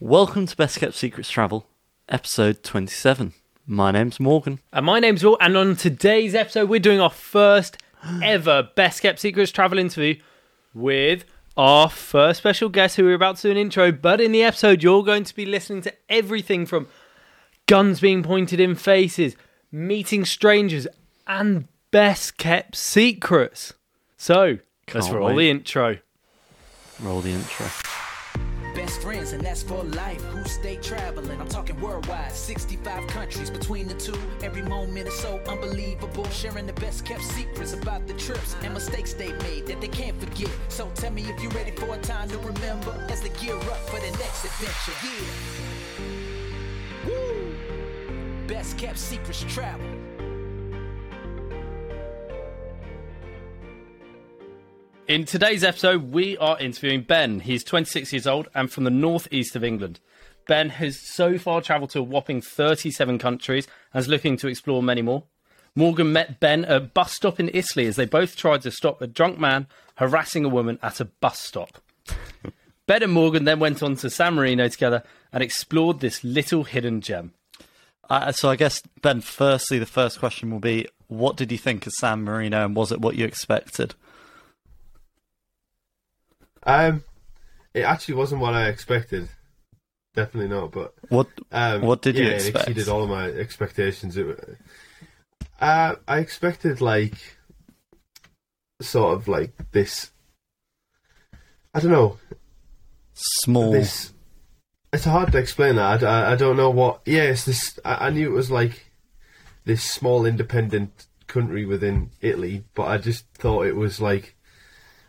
Welcome to Best Kept Secrets Travel, episode 27. My name's Morgan. And my name's Will, and on today's episode, we're doing our first ever Best Kept Secrets travel interview with our first special guest who we're about to do an intro. But in the episode, you're going to be listening to everything from guns being pointed in faces, meeting strangers, and best kept secrets. So, let's Can't roll wait. the intro. Roll the intro. Best friends, and that's for life. Who stay traveling? I'm talking worldwide, 65 countries between the two. Every moment is so unbelievable. Sharing the best kept secrets about the trips and mistakes they made that they can't forget. So tell me if you're ready for a time to remember as they gear up for the next adventure. Yeah. Woo! Best kept secrets travel. In today's episode, we are interviewing Ben. He's 26 years old and from the northeast of England. Ben has so far travelled to a whopping 37 countries and is looking to explore many more. Morgan met Ben at a bus stop in Italy as they both tried to stop a drunk man harassing a woman at a bus stop. ben and Morgan then went on to San Marino together and explored this little hidden gem. Uh, so I guess, Ben, firstly, the first question will be what did you think of San Marino and was it what you expected? Um, it actually wasn't what I expected. Definitely not. But What um, What did you yeah, expect? It exceeded all of my expectations. It, uh, I expected like sort of like this. I don't know. small? This. It's hard to explain that. I, I, I don't know what. Yes, this. I, I knew it was like this small independent country within Italy, but I just thought it was like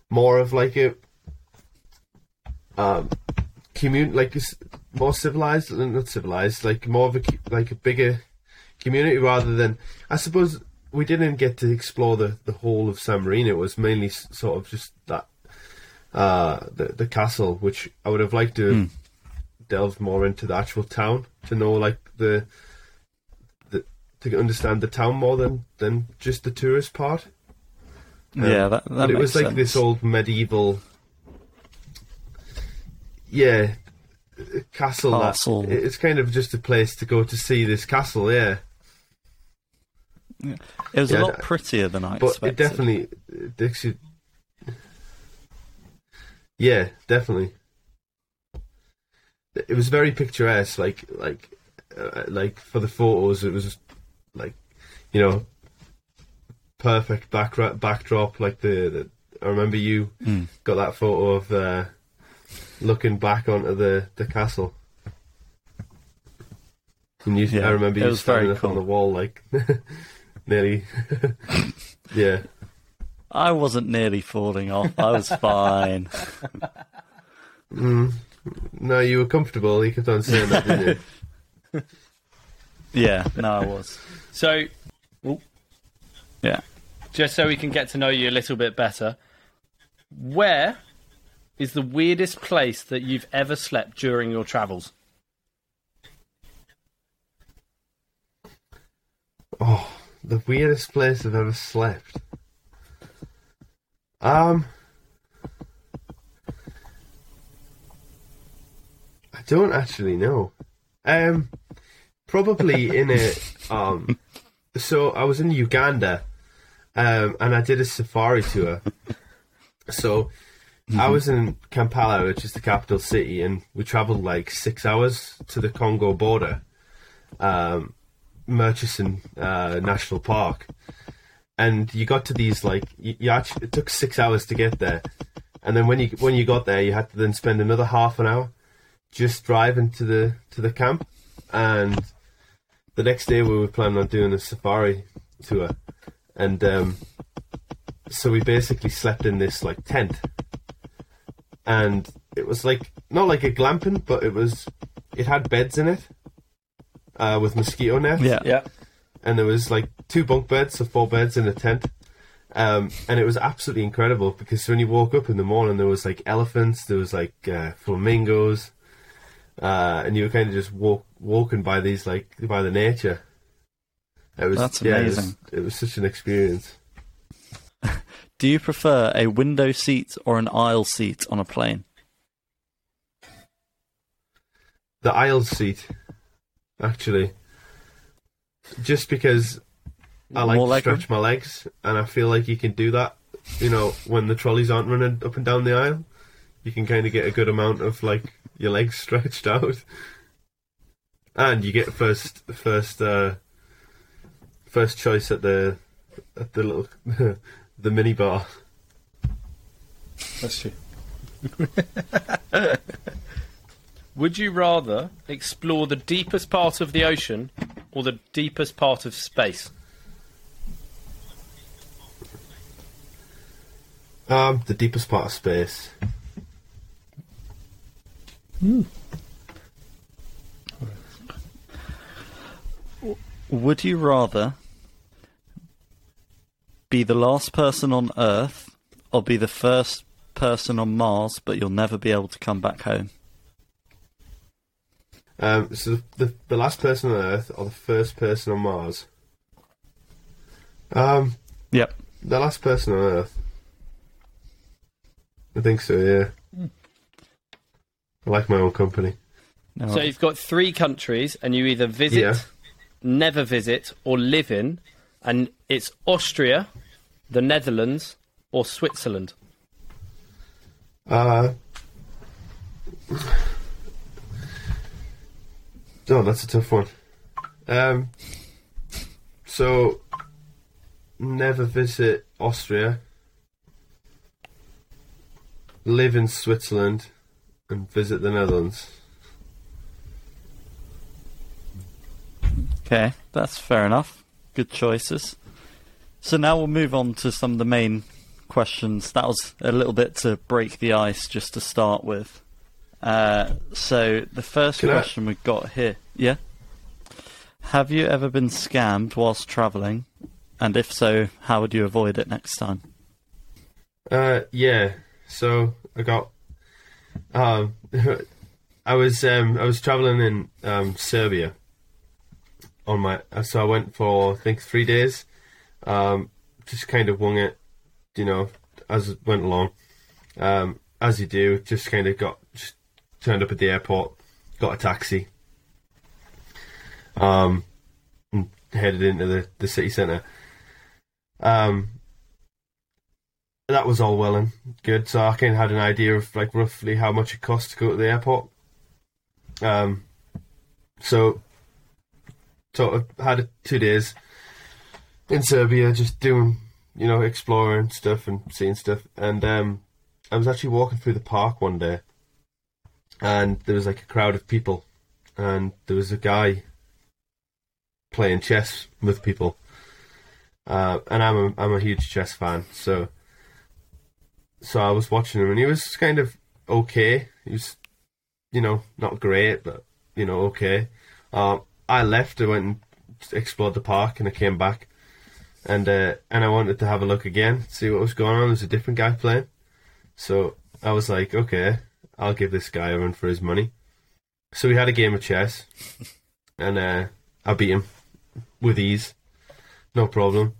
more of like a um commun like more civilized, not civilized, like more of a like a bigger community rather than. I suppose we didn't get to explore the the whole of San Marino. It was mainly sort of just that uh the the castle, which I would have liked to have delved more into the actual town to know like the the to understand the town more than than just the tourist part. yeah, that, that but it was like sense. this old medieval, yeah, castle. that- Castle. it's kind of just a place to go to see this castle, yeah. It was yeah, a lot prettier than I But expected. it definitely, it actually- yeah, definitely. It was very picturesque, like like uh, like for the photos, it was like you know perfect backdrop. Backdrop, like the, the I remember you Mm. got that photo of uh, looking back onto the the castle. And you, Yeah, I remember you was standing very up on the wall, like nearly. yeah. I wasn't nearly falling off. I was fine. Mm. No, you were comfortable. You kept on saying that, didn't you? yeah, no, I was. So, Yeah. just so we can get to know you a little bit better, where is the weirdest place that you've ever slept during your travels? Oh, the weirdest place I've ever slept. Um, I don't actually know. Um, probably in a um. So I was in Uganda, um, and I did a safari tour. So I was in Kampala, which is the capital city, and we travelled like six hours to the Congo border. Um, Murchison uh, National Park, and you got to these like you, you actually it took six hours to get there, and then when you when you got there, you had to then spend another half an hour just driving to the to the camp, and the next day we were planning on doing a safari tour, and um, so we basically slept in this like tent, and it was like not like a glamping, but it was it had beds in it. Uh, with mosquito nets, Yeah. Yeah. and there was like two bunk beds, so four beds in a tent. Um, and it was absolutely incredible because when you woke up in the morning, there was like elephants, there was like uh, flamingos, uh, and you were kind of just walk, walking by these like by the nature. It was That's yeah, it was- amazing. it was such an experience. Do you prefer a window seat or an aisle seat on a plane? the aisle seat, actually, just because I like More to leg room? stretch my legs, and I feel like you can do that. You know, when the trolleys aren't running up and down the aisle, you can kind of get a good amount of like your legs stretched out, and you get first first uh, first choice at the at the little the mini bar. That's true. Would you rather explore the deepest part of the ocean or the deepest part of space? Um, the deepest part of space. Would you rather be the last person on Earth or be the first person on Mars, but you'll never be able to come back home? Um, so the the last person on Earth or the first person on Mars? Um, Yep. the last person on Earth. I think so. Yeah. I like my own company. No, So you've got three countries, and you either visit, Yeah. never visit, or live in, and it's Austria, the Netherlands, or Switzerland. Uh, oh, that's a tough one. Um, so never visit Austria, live in Switzerland, and visit the Netherlands. Okay, that's fair enough. Good choices. So now we'll move on to some of the main questions. That was a little bit to break the ice just to start with. Uh, so the first Can I- question we've got here, yeah. Have you ever been scammed whilst travelling? And if so, how would you avoid it next time? Uh, yeah. So I got. Um, I was um I was traveling in um Serbia. On my so I went for I think three days. Um, just kind of wung it, you know, as it went along. Um, as you do, just kind of got just turned up at the airport, got a taxi. Um, and headed into the the city centre. Um, that was all well and good. So I kind of had an idea of like roughly how much it cost to go to the airport. Um, so sort of had two days in Serbia, just doing you know exploring stuff and seeing stuff. And um, I was actually walking through the park one day, and there was like a crowd of people, and there was a guy playing chess with people. Uh, and I'm a I'm a huge chess fan, so so I was watching him, and he was kind of okay. He was, you know, not great, but you know, okay. Um, I left. I went and explored the park, and I came back, and uh, and I wanted to have a look again, see what was going on. There's a different guy playing, so I was like, okay, I'll give this guy a run for his money. So we had a game of chess, and uh, I beat him with ease, no problem.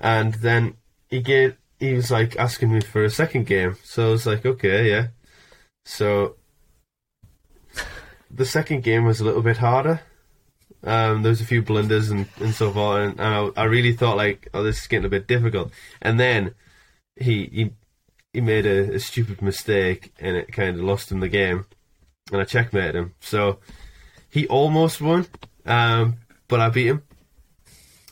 And then he gave he was like asking me for a second game. So I was like, okay, yeah. So the second game was a little bit harder. Um, there was a few blunders and, and so forth, and, and I, I really thought like, oh, this is getting a bit difficult. And then he he he made a, a stupid mistake, and it kind of lost him the game, and I checkmated him. So he almost won, um, but I beat him.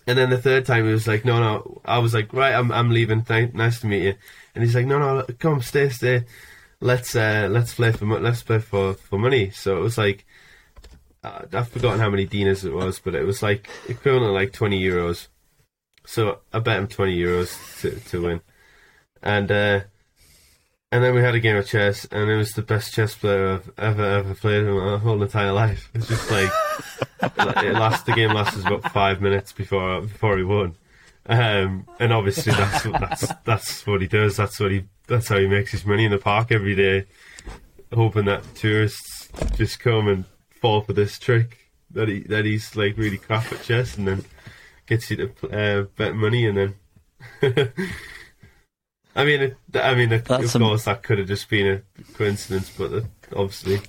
And then the third time he was like, no, no. I was like, right, I'm I'm leaving. Th- nice to meet you. And he's like, no, no, come, stay, stay. Let's uh, let's play for let's play for for money. So it was like, uh, I've forgotten how many dinas it was, but it was like equivalent like twenty euros. So I bet him twenty euros to to win. And uh, and then we had a game of chess, and it was the best chess player I've ever ever played in my whole entire life. It's just like it last the game lasted about five minutes before before he won. Um, and obviously that's what- that's that's what he does. That's what he that's how he makes his money in the park every day, hoping that tourists just come and fall for this trick that he that he's like really crap at chess, and then gets you to uh, bet money, and then. I mean, it, I mean, of of a- course, that could have just been a coincidence, but uh, obviously,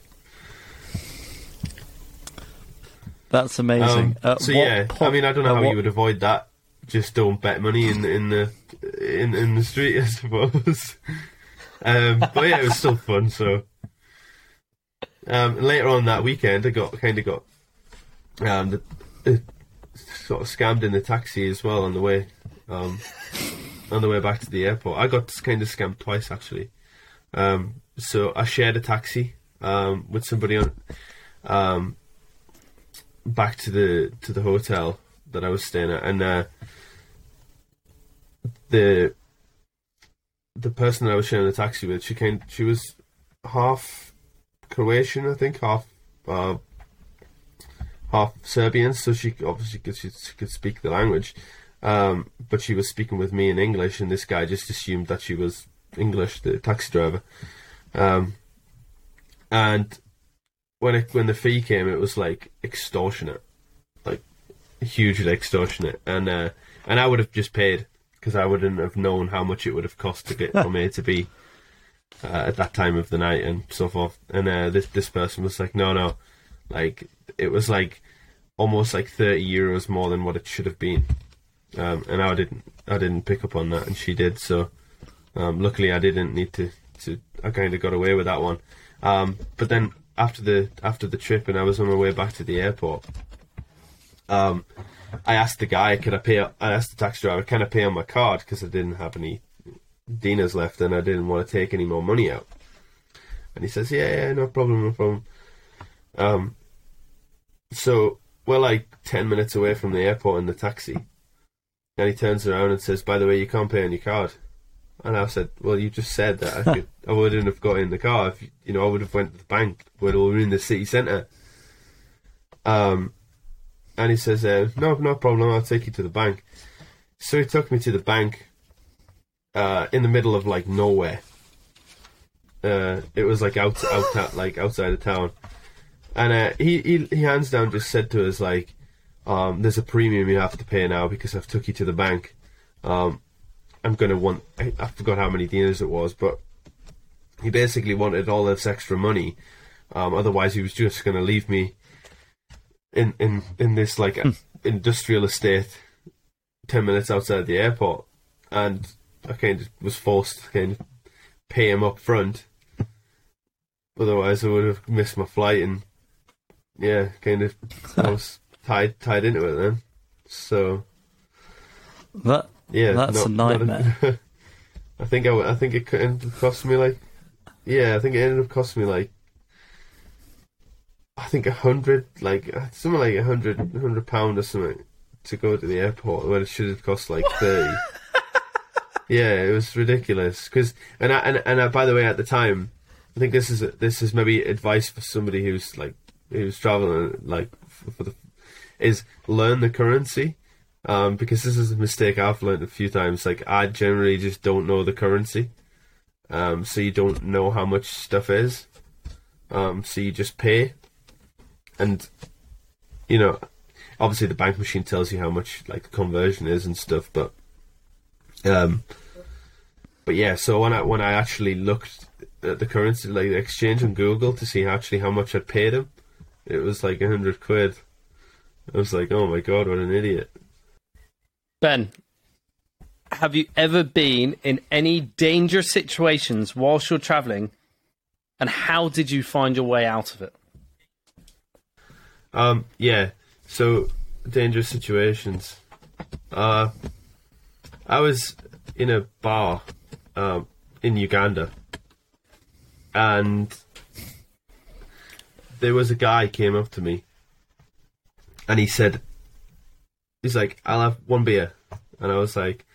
That's amazing. Um, so yeah, I mean, I don't know how what- you would avoid that. Just don't bet money in in the in in the street, I suppose. um, but yeah, it was still fun. So um, later on that weekend, I got kind of got um, the, sort of scammed in the taxi as well on the way um, on the way back to the airport. I got kind of scammed twice actually. Um, so I shared a taxi um, with somebody on um, back to the to the hotel that I was staying at, and uh, the the person that I was sharing the taxi with, she came. She was half Croatian, I think, half uh, half Serbian, so she obviously could she, could speak the language. Um, but she was speaking with me in English, and this guy just assumed that she was English, the taxi driver. Um, and when it, when the fee came, it was like extortionate, like hugely extortionate, and uh, and I would have just paid because I wouldn't have known how much it would have cost to get from A to B uh, at that time of the night and so forth. And uh, this this person was like, no, no, like it was like almost like thirty euros more than what it should have been, um, and I didn't I didn't pick up on that, and she did. So um, luckily, I didn't need to. To I kind of got away with that one. Um, but then after the after the trip, and I was on my way back to the airport. Um, I asked the guy, "Could I pay?" I asked the taxi driver, "Can I pay on my card?" Because I didn't have any dinas left, and I didn't want to take any more money out. And he says, "Yeah, yeah, no problem, no problem." Um, so we're like ten minutes away from the airport in the taxi, and he turns around and says, "By the way, you can't pay on your card." And I said, "Well, you just said that I could. I wouldn't have got in the car. If you, know, I would have went to the bank, were in the city centre." Um, and he says, uh, "No, no problem. I'll take you to the bank." So he took me to the bank, uh, in the middle of like nowhere. Uh, it was like out, out, like outside of town, and uh, he, he, he hands down just said to us like, um, "There's a premium you have to pay now because I've took you to the bank." Um, I'm gonna want. I, I forgot how many dinners it was, but he basically wanted all this extra money. Um, otherwise, he was just gonna leave me in in in this like industrial estate, ten minutes outside the airport, and I kind of was forced to kind of pay him up front. Otherwise, I would have missed my flight, and yeah, kind of I was tied tied into it then. So That yeah, That's a nightmare. I think I, I think it could end up cost me like, yeah, I think it ended up costing me like, I think a hundred, like uh, something like a hundred hundred pound or something to go to the airport when it should have cost like thirty. Yeah, it was ridiculous. Cause and I, and and I, by the way, at the time, I think this is this is maybe advice for somebody who's like who's traveling like for, for the is learn the currency um, because this is a mistake I've learned a few times. Like I generally just don't know the currency, um, so you don't know how much stuff is. Um, so you just pay, and you know, obviously the bank machine tells you how much like the conversion is and stuff, but um, but yeah. So when I when I actually looked at the currency, like the exchange on Google to see actually how much I'd paid him, it was like a hundred quid. I was like, oh my god, what an idiot. Ben, have you ever been in any dangerous situations whilst you're traveling? And how did you find your way out of it? Um, yeah. So dangerous situations. Uh, I was in a bar, um, in Uganda, and there was a guy came up to me, and he said, "He's like, I'll have one beer," and I was like,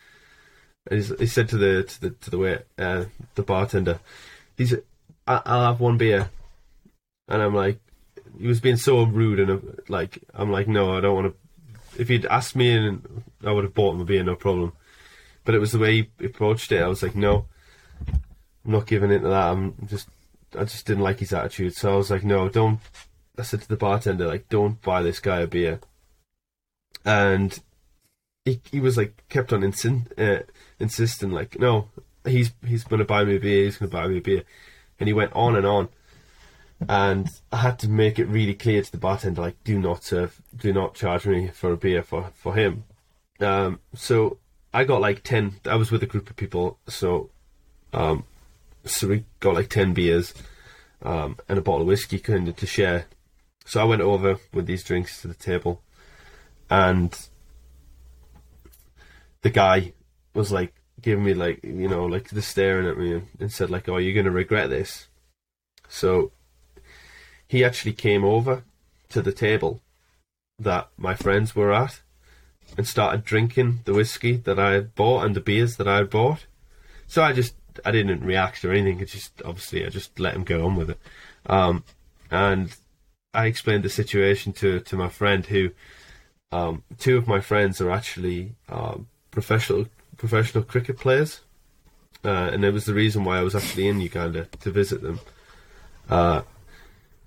he said to the to the to the wait, uh, the bartender, he's, "I- "I'll have one beer," and I'm like, he was being so rude and uh, like I'm like no I don't want to if he'd asked me and I would have bought him a beer no problem but it was the way he approached it. I was like no I'm not giving into that. I'm just I just didn't like his attitude. So I was like no don't I said to the bartender like don't buy this guy a beer. And he he was like kept on insin- uh, insisting like no he's he's gonna buy me a beer he's gonna buy me a beer. And he went on and on. And I had to make it really clear to the bartender, like, do not serve, do not charge me for a beer for for him. Um, so I got like ten. I was with a group of people, so um, so we got like ten beers um, and a bottle of whiskey kind of to share. So I went over with these drinks to the table, and the guy was like giving me like you know like the staring at me and, and said like, "Oh, you're gonna regret this." So he actually came over to the table that my friends were at and started drinking the whiskey that I had bought and the beers that I had bought. So I just I didn't react or anything. It just obviously I just let him go on with it. Um, and I explained the situation to to my friend who um, two of my friends are actually um, professional professional cricket players, uh, and it was the reason why I was actually in Uganda to visit them. Uh,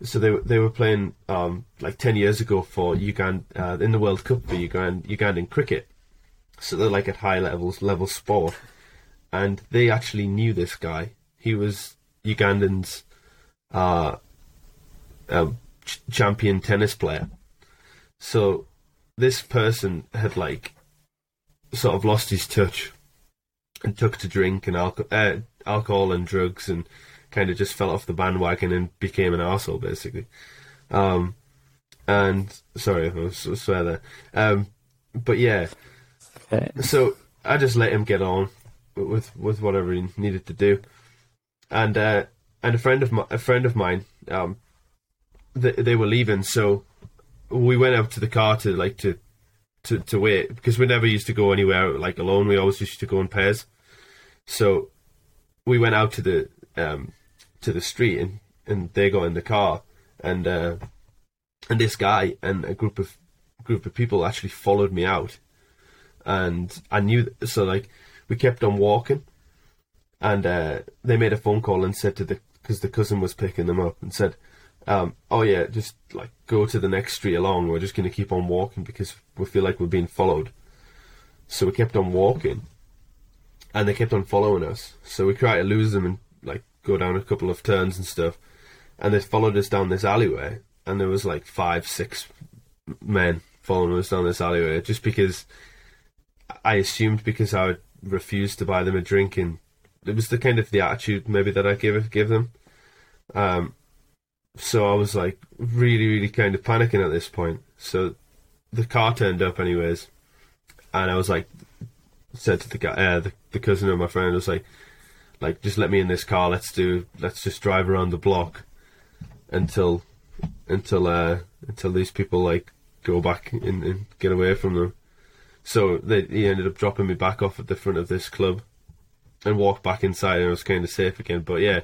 so they they were playing um, like ten years ago for Uganda uh, in the World Cup for Uganda Ugandan cricket. So they're like at high levels level sport, and they actually knew this guy. He was Ugandan's uh, um, ch- champion tennis player. So this person had like sort of lost his touch and took to drink and alcohol, uh, alcohol and drugs and kind of just fell off the bandwagon and became an arsehole basically. Um, and sorry, I was, I swear there. Um, but yeah, Okay. so I just let him get on with with whatever he needed to do, and uh, and a friend of my, a friend of mine, um, they, they were leaving, so we went out to the car to like to to to wait because we never used to go anywhere like alone. We always used to go in pairs. So we went out to the um, to the street and, and they got in the car and uh, and this guy and a group of group of people actually followed me out. And I knew so like we kept on walking and uh, they made a phone call and said to the because the cousin was picking them up and said um, oh yeah just like go to the next street along. We're just going to keep on walking because we feel like we're being followed. So we kept on walking and they kept on following us. So we tried to lose them and like go down a couple of turns and stuff and they followed us down this alleyway and there was like five six men following us down this alleyway just because I assumed because I would refuse to buy them a drink, and it was the kind of the attitude maybe that I give give them. Um, so I was like really, really kind of panicking at this point. So the car turned up anyways, and I was like, said to the guy, uh, the, the cousin of my friend, was like, like just let me in this car. Let's do, let's just drive around the block until, until, uh, until these people like go back and, and get away from them. So they, he ended up dropping me back off at the front of this club and walked back inside and I was kind of safe again. But yeah,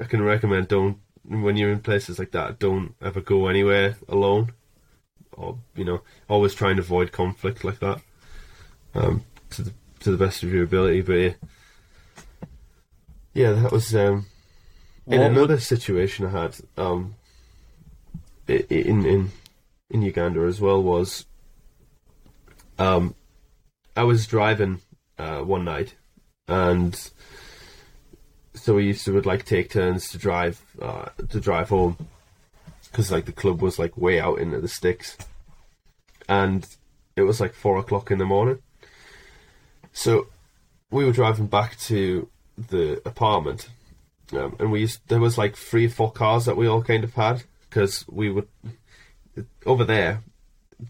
I can recommend don't, when you're in places like that, don't ever go anywhere alone. Or, you know, always try and avoid conflict like that. Um, to the, to the best of your ability. But yeah, yeah that was, um, in What would- another situation I had, um, in, in, in Uganda as well was um, I was driving uh, one night, and so we used to would like take turns to drive uh, to drive home because like the club was like way out into the sticks, and it was like four o'clock in the morning. So we were driving back to the apartment, um, and we used, there was like three or four cars that we all kind of had because we would over there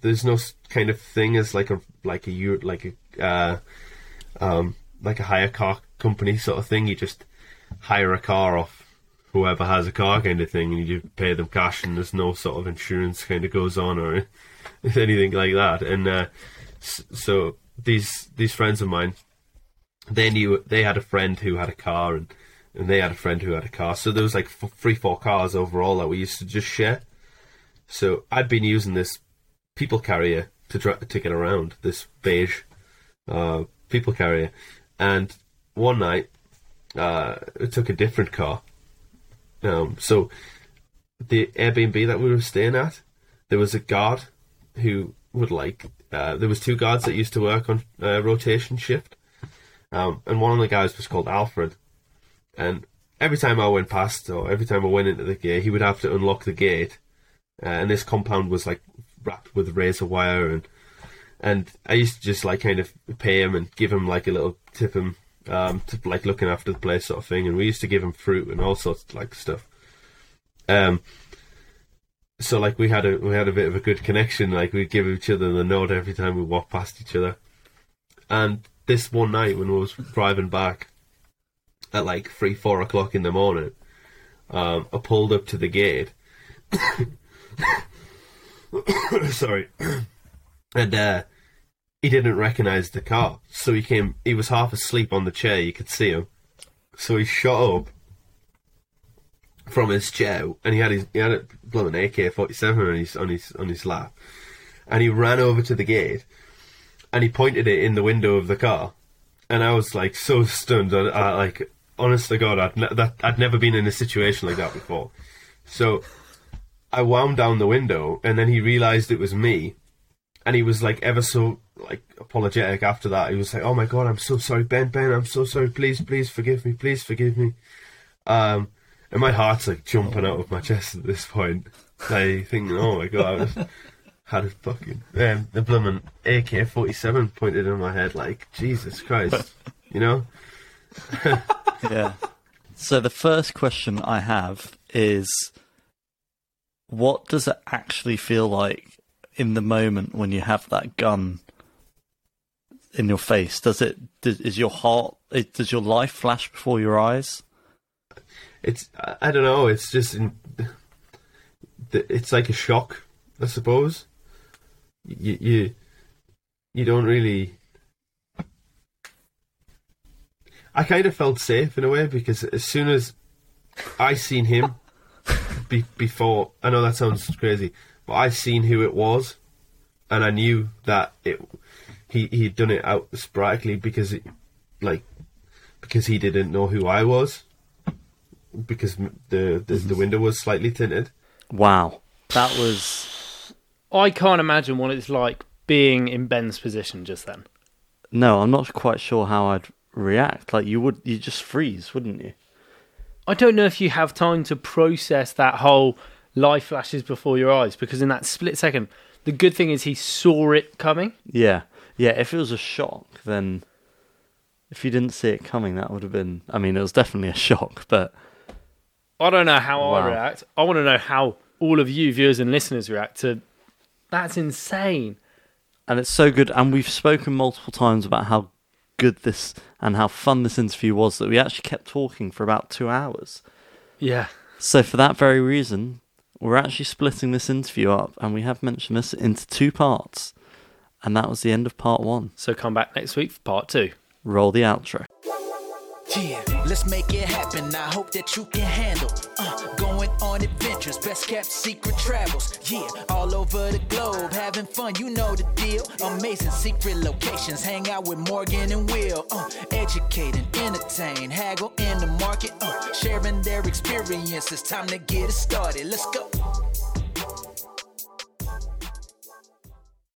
there's no kind of thing as like a like a like a uh, um, like a hire car company sort of thing. You just hire a car off whoever has a car kind of thing, and you pay them cash, and there's no sort of insurance kind of goes on or anything like that. And uh, so these these friends of mine, they knew they had a friend who had a car, and and they had a friend who had a car. So there was like f- three, four cars overall that we used to just share. So I'd been using this people carrier to dri- to get around this beige uh, people carrier, and one night uh, it took a different car. Um, so the Airbnb that we were staying at, there was a guard who would like. Uh, there was two guards that used to work on uh, rotation shift, um, and one of the guys was called Alfred, and every time I went past or every time I went into the gate, he would have to unlock the gate, uh, and this compound was like wrapped with razor wire and and I used to just like kind of pay him and give him like a little tip him um to like looking after the place sort of thing, and we used to give him fruit and all sorts of like stuff. Um. So like we had a we had a bit of a good connection. Like we'd give each other the nod every time we walked past each other. And this one night when we was driving back at like three four o'clock in the morning, um, I pulled up to the gate. Sorry, and uh, he didn't recognize the car, so he came. He was half asleep on the chair. You could see him, so he shot up from his chair, and he had his he had a blooming AK forty seven on his on his on his lap, and he ran over to the gate, and he pointed it in the window of the car, and I was like so stunned. I, I like honest to God, I'd ne- that I'd never been in a situation like that before. So I wound down the window, and then he realised it was me, and he was like ever so like apologetic after that. He was like, "Oh my God, I'm so sorry, Ben, Ben, I'm so sorry. Please, please forgive me, please forgive me." Um, and my heart's like jumping out of my chest at this point. I think, "Oh my God." Had a fucking um, the blooming AK forty seven pointed in my head like Jesus Christ, you know. yeah. So the first question I have is what does it actually feel like in the moment when you have that gun in your face? Does it is your heart it, does your life flash before your eyes? It's I I don't know. It's just in, it's like a shock, I suppose. You you you don't really. I kind of felt safe in a way because as soon as I seen him be, before, I know that sounds crazy, but I seen who it was, and I knew that it he he'd done it out sporadically because it like because he didn't know who I was because the the, the mm-hmm. window was slightly tinted. Wow. That was I can't imagine what it's like being in Ben's position just then. no, I'm not quite sure how I'd react. Like you would you just freeze, wouldn't you? I don't know if you have time to process that whole life flashes before your eyes because in that split second, the good thing is he saw it coming. Yeah. Yeah, if it was a shock then if you didn't see it coming that would have been I mean it was definitely a shock, but I don't know how I react. I want to know how all of you viewers and listeners react to. That's insane. and it's so good and we've spoken multiple times about how good this and how fun this interview was that we actually kept talking for about 2 hours. Yeah. So for that very reason, we're actually splitting this interview up and we have mentioned this into two parts. And that was the end of part 1. So come back next week for part two. Roll the outro. Yeah, let's make it happen. I hope that you can handle uh, going on adventures, best kept secret travels. Yeah, all over the globe, having fun. You know the deal. Amazing secret locations. Hang out with Morgan and Will. Uh, educate and entertain. Haggle in the market. Uh, sharing their experiences. Time to get it started. Let's go.